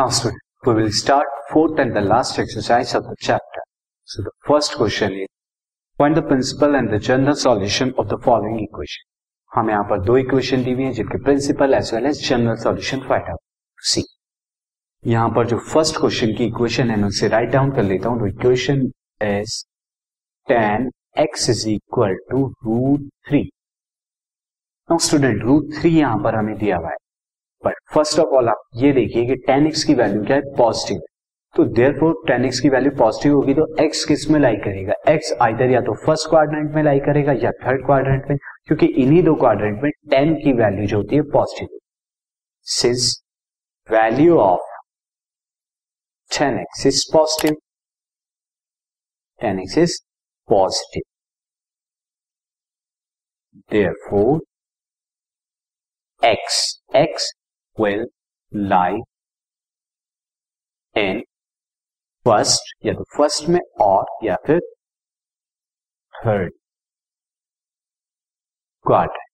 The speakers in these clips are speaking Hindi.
Now, student, we will start fourth and the last exercise of the chapter. So, the first question is find the principal and the general solution of the following equation. हमें यहाँ पर दो इक्वेशन दी हुई है जिनके principal as well as general solution find out see यहाँ पर जो फ़र्स्ट क्वेश्चन की इक्वेशन है उसे राइट डाउन कर लेता हूँ तो equation is tan x is equal to root three student root three यहाँ पर हमें दिया हुआ है बट फ़र्स्ट ऑफ़ ऑल आप ये देखिए कि टेन एक्स की वैल्यू क्या है? पॉजिटिव तो देर फोर टेन एक्स की वैल्यू पॉजिटिव होगी तो एक्स किसमें लाई करेगा? एक्स आइधर या तो फ़र्स्ट क्वाड्रेंट में लाई करेगा या थर्ड क्वाड्रेंट में, क्योंकि इन्हीं दो क्वाड्रेंट में टेन की वैल्यू जो होती है positive since value of tan x is positive tan x is positive therefore x x will lie in first या तो फ़र्स्ट में और, या फिर थर्ड क्वाड्रेंट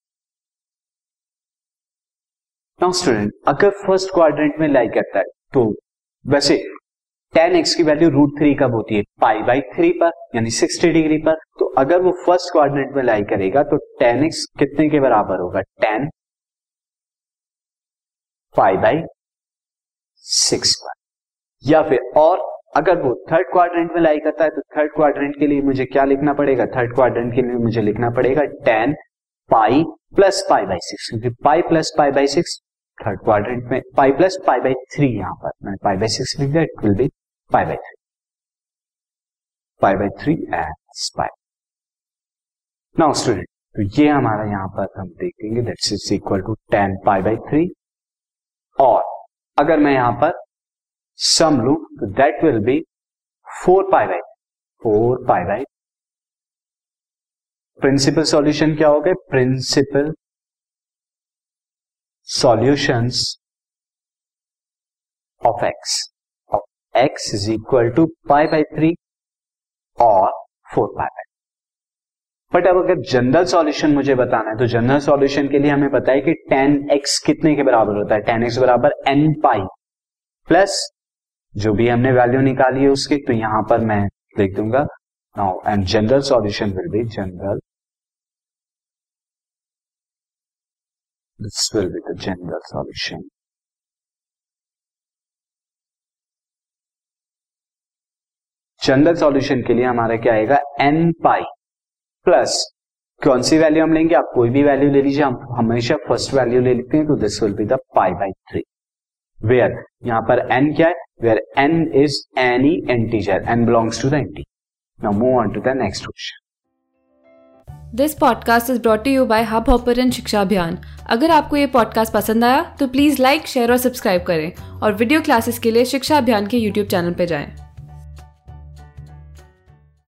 नाउ स्टूडेंट अगर फ़र्स्ट क्वाड्रेंट में लाई करता है तो वैसे टेन एक्स की वैल्यू रूट थ्री कब होती है? पाई बाई थ्री पर, यानी सिक्सटी डिग्री पर। तो अगर वो फ़र्स्ट क्वाड्रेंट में लाई करेगा तो टेन एक्स कितने के बराबर होगा? टेन फाइव बाई सिक्स या फिर और अगर वो थर्ड क्वाड्रेंट में लाई करता है तो थर्ड क्वाड्रेंट के लिए मुझे क्या लिखना पड़ेगा? थर्ड क्वाड्रेंट के लिए मुझे लिखना पड़ेगा tan pi plus pi by six क्योंकि pi plus pi by six third quadrant में pi plus pi by three यहाँ पर। मैंने पाई बाई सिक्स लिख दिया it will be pi by three pi by three and pi now student तो ये हमारा यहाँ पर हम देखेंगे that's is equal to tan pi by three और अगर मैं यहाँ पर सम लू तो that will be four pi by four pi by principal solution क्या हो गए? Principal solutions of x of x is equal to pi by three और फोर पाई बाई बट अब अगर जनरल सॉल्यूशन मुझे बताना है तो जनरल सॉल्यूशन के लिए हमें पता है कि टेन एक्स कितने के बराबर होता है। टेन एक्स बराबर एन पाई प्लस जो भी हमने वैल्यू निकाली है उसकी तो यहाँ पर मैं लिख दूँगा। Now and general solution will be general this will be the general solution general solution के लिए हमारा क्या आएगा? एन पाई प्लस कौन सी वैल्यू हम लेंगे? आप कोई भी वैल्यू ले लीजिए, हम हमेशा फ़र्स्ट वैल्यू ले लेते हैं तो this will be the pi by three where यहाँ पर एन क्या है? Where n is any integer n belongs to the anti now move on to the next question this podcast is brought you by Hubhopper Shiksha Abhiyan अगर आपको ये पॉडकास्ट पसंद आया तो प्लीज़ लाइक शेयर और सब्सक्राइब करें और वीडियो क्लासेस के लिए शिक्षा अभियान के यूट्यूब चैनल पर जाएँ।